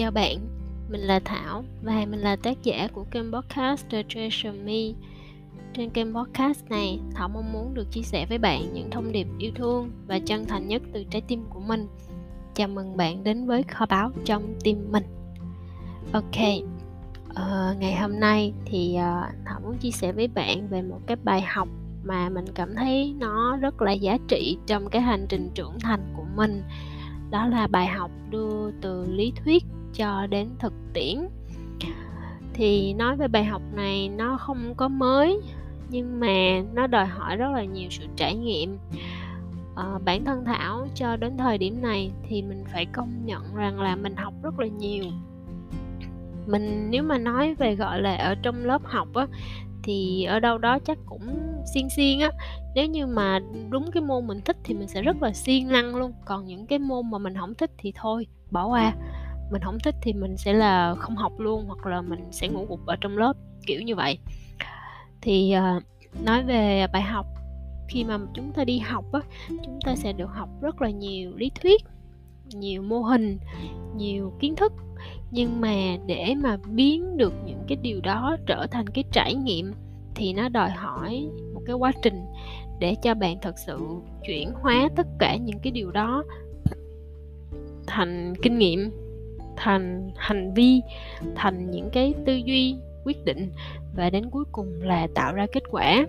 Chào bạn, mình là Thảo và mình là tác giả của kênh podcast The Treasure Me. Trên kênh podcast này, Thảo mong muốn được chia sẻ với bạn những thông điệp yêu thương và chân thành nhất từ trái tim của mình. Chào mừng bạn đến với kho báo trong tim mình. Ok, uh, ngày hôm nay thì uh, Thảo muốn chia sẻ với bạn về một cái bài học mà mình cảm thấy nó rất là giá trị trong cái hành trình trưởng thành của mình đó là bài học đưa từ lý thuyết cho đến thực tiễn. Thì nói về bài học này nó không có mới nhưng mà nó đòi hỏi rất là nhiều sự trải nghiệm. À, bản thân thảo cho đến thời điểm này thì mình phải công nhận rằng là mình học rất là nhiều. Mình nếu mà nói về gọi là ở trong lớp học á thì ở đâu đó chắc cũng xiên xiên á. Nếu như mà đúng cái môn mình thích thì mình sẽ rất là siêng năng luôn còn những cái môn mà mình không thích thì thôi bỏ qua mình không thích thì mình sẽ là không học luôn hoặc là mình sẽ ngủ gục ở trong lớp kiểu như vậy. Thì uh, nói về bài học khi mà chúng ta đi học á chúng ta sẽ được học rất là nhiều lý thuyết nhiều mô hình nhiều kiến thức. Nhưng mà để mà biến được những cái điều đó trở thành cái trải nghiệm thì nó đòi hỏi một cái quá trình để cho bạn thật sự chuyển hóa tất cả những cái điều đó thành kinh nghiệm thành hành vi thành những cái tư duy quyết định và đến cuối cùng là tạo ra kết quả.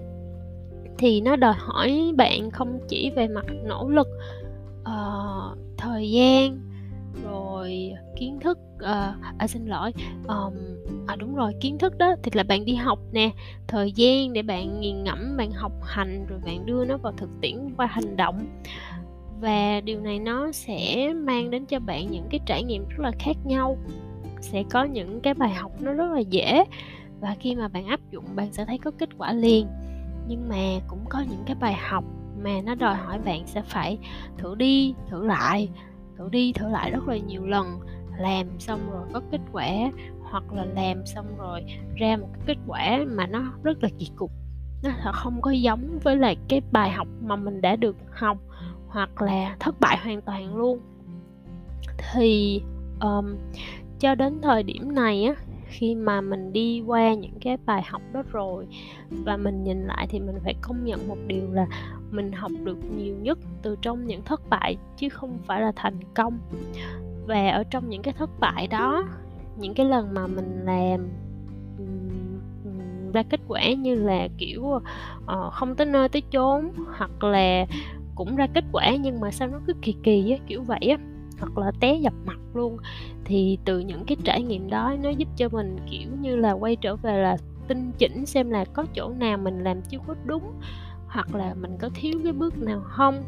Thì nó đòi hỏi bạn không chỉ về mặt nỗ lực uh, thời gian rồi kiến thức uh, à xin lỗi um, à đúng rồi kiến thức đó thì là bạn đi học nè thời gian để bạn nghiền ngẫm bạn học hành rồi bạn đưa nó vào thực tiễn qua hành động và điều này nó sẽ mang đến cho bạn những cái trải nghiệm rất là khác nhau. Sẽ có những cái bài học nó rất là dễ. Và khi mà bạn áp dụng, bạn sẽ thấy có kết quả liền. Nhưng mà cũng có những cái bài học mà nó đòi hỏi bạn sẽ phải thử đi, thử lại. Thử đi, thử lại rất là nhiều lần. Làm xong rồi có kết quả, hoặc là làm xong rồi ra một cái kết quả mà nó rất là kỳ cục. Nó không có giống với lại cái bài học mà mình đã được học hoặc là thất bại hoàn toàn luôn. Thì um, cho đến thời điểm này á khi mà mình đi qua những cái bài học đó rồi và mình nhìn lại thì mình phải công nhận một điều là mình học được nhiều nhất từ trong những thất bại chứ không phải là thành công. Và ở trong những cái thất bại đó những cái lần mà mình làm ra kết quả như là kiểu uh, không tới nơi tới chốn hoặc là cũng ra kết quả nhưng mà sao nó cứ kỳ kỳ á kiểu vậy á. Hoặc là té dập mặt luôn. Thì từ những cái trải nghiệm đó nó giúp cho mình kiểu như là quay trở về là tinh chỉnh xem là có chỗ nào mình làm chưa có đúng hoặc là mình có thiếu cái bước nào không.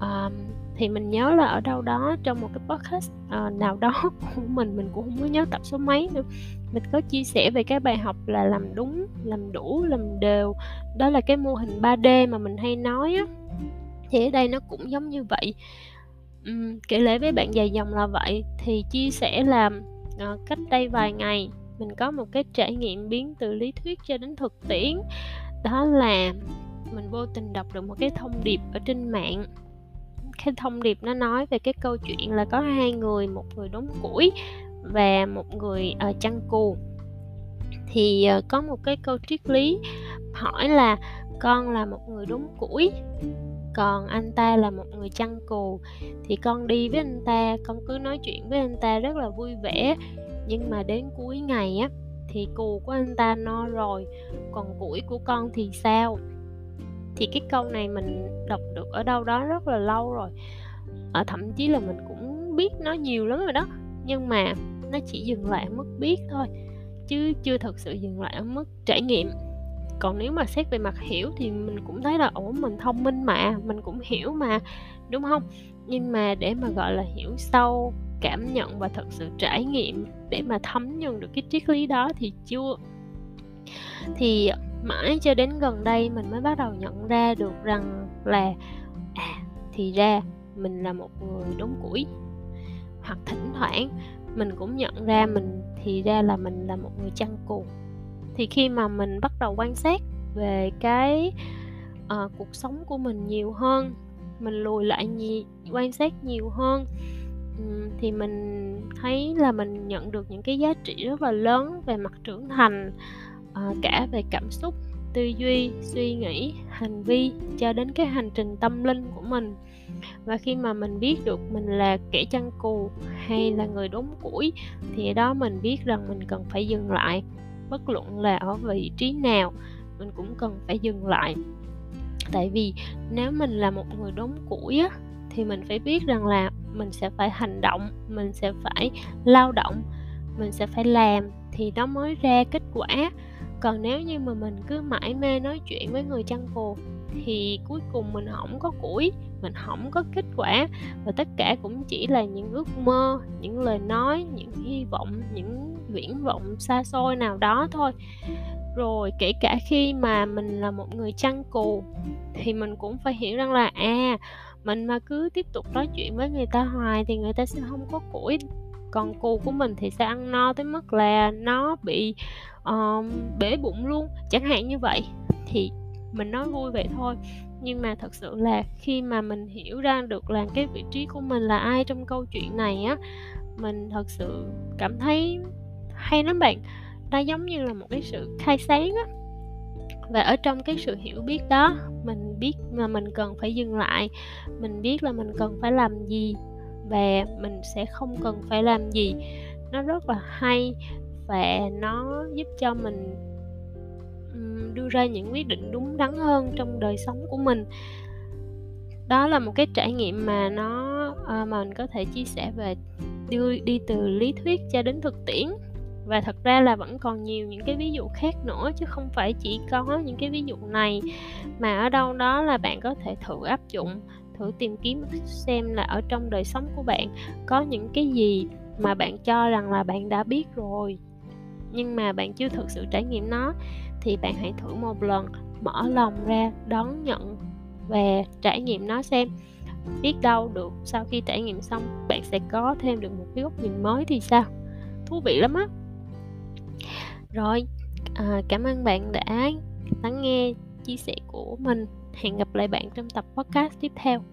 À, thì mình nhớ là ở đâu đó trong một cái podcast à, nào đó của mình mình cũng không có nhớ tập số mấy nữa mình có chia sẻ về cái bài học là làm đúng làm đủ làm đều. Đó là cái mô hình 3D mà mình hay nói á thì ở đây nó cũng giống như vậy. Uhm, kể lễ với bạn dài dòng là vậy thì chia sẻ là uh, cách đây vài ngày mình có một cái trải nghiệm biến từ lý thuyết cho đến thực tiễn. Đó là mình vô tình đọc được một cái thông điệp ở trên mạng. Cái thông điệp nó nói về cái câu chuyện là có hai người một người đốn củi và một người uh, chăn cừu thì uh, có một cái câu triết lý hỏi là con là một người đốn củi còn anh ta là một người chăn cừu thì con đi với anh ta, con cứ nói chuyện với anh ta rất là vui vẻ. Nhưng mà đến cuối ngày á, thì cừu của anh ta no rồi, còn củi của con thì sao? Thì cái câu này mình đọc được ở đâu đó rất là lâu rồi. Ở thậm chí là mình cũng biết nó nhiều lắm rồi đó, nhưng mà nó chỉ dừng lại ở mức biết thôi, chứ chưa thực sự dừng lại ở mức trải nghiệm còn nếu mà xét về mặt hiểu thì mình cũng thấy là ổn mình thông minh mà, mình cũng hiểu mà, đúng không? Nhưng mà để mà, gọi là, hiểu sâu, cảm nhận và thật sự trải nghiệm để mà thấm nhuần được cái triết lý đó thì chưa. Thì mãi cho đến gần đây mình mới bắt đầu nhận ra được rằng là à thì ra mình là một người đốn củi hoặc thỉnh thoảng mình cũng nhận ra mình, thì ra là mình là một người chăn cừu thì khi mà mình bắt đầu quan sát về cái uh, cuộc sống của mình nhiều hơn mình lùi lại nhiều, quan sát nhiều hơn thì mình thấy là mình nhận được những cái giá trị rất là lớn về mặt trưởng thành uh, cả về cảm xúc tư duy suy nghĩ hành vi cho đến cái hành trình tâm linh của mình. Và khi mà mình biết được mình là kẻ chăn cù hay là người đốn củi thì ở đó mình biết rằng mình cần phải dừng lại bất luận là ở vị trí nào, mình cũng cần phải dừng lại. Tại vì nếu mình là một người đốn củi á, thì mình phải biết rằng là mình sẽ phải hành động, mình sẽ phải lao động, mình sẽ phải làm thì nó mới ra kết quả. Còn nếu như mà mình cứ mãi mê nói chuyện với người chăn cù, thì cuối cùng mình không có củi, mình không có kết quả. Và tất cả cũng chỉ là những ước mơ, những lời nói, những hy vọng, những viễn vọng xa xôi nào đó thôi. Rồi kể cả khi mà mình là một người chăn cù thì mình cũng phải hiểu rằng là à mình mà cứ tiếp tục nói chuyện với người ta hoài thì người ta sẽ không có củi. Còn cù của mình thì sẽ ăn no tới mức là nó bị um, bể bụng luôn. Chẳng hạn như vậy thì mình nói vui vậy thôi. Nhưng mà thật sự là khi mà mình hiểu ra được là cái vị trí của mình là ai trong câu chuyện này á mình thật sự cảm thấy hay lắm bạn. Nó giống như là một cái sự khai sáng á. Và ở trong cái sự hiểu biết đó, mình biết mà mình cần phải dừng lại, mình biết là mình cần phải làm gì và mình sẽ không cần phải làm gì. Nó rất là hay và nó giúp cho mình đưa ra những quyết định đúng đắn hơn trong đời sống của mình. Đó là một cái trải nghiệm mà nó ờ, mà mình có thể chia sẻ về đi đi từ lý thuyết cho đến thực tiễn và thật ra là vẫn còn nhiều những cái ví dụ khác nữa, chứ không phải chỉ có những cái ví dụ này. Mà ở đâu đó là bạn có thể thử áp dụng, thử tìm kiếm xem là ở trong đời sống của bạn có những cái gì mà bạn cho rằng là bạn đã biết rồi, nhưng mà bạn chưa thực sự trải nghiệm nó, thì bạn hãy thử một lần, mở lòng ra, đón nhận và trải nghiệm nó xem. Biết đâu được sau khi trải nghiệm xong, bạn sẽ có thêm được một cái góc nhìn mới thì sao? Thú vị lắm á! Rồi à, cảm ơn bạn đã lắng nghe chia sẻ của mình. Hẹn gặp lại bạn trong tập podcast tiếp theo.